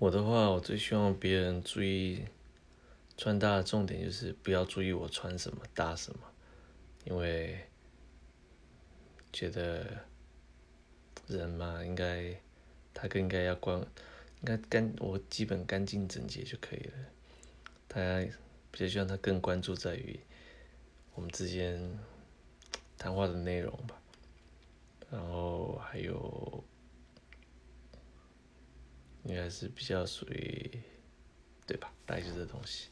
我的话，我最希望别人注意穿搭的重点就是不要注意我穿什么搭什么，因为觉得人嘛，应该他更应该要关，应该干我基本干净整洁就可以了。他比较希望他更关注在于我们之间 谈话的内容吧，然后还有。应该是比较属于，对吧？大概就这东西。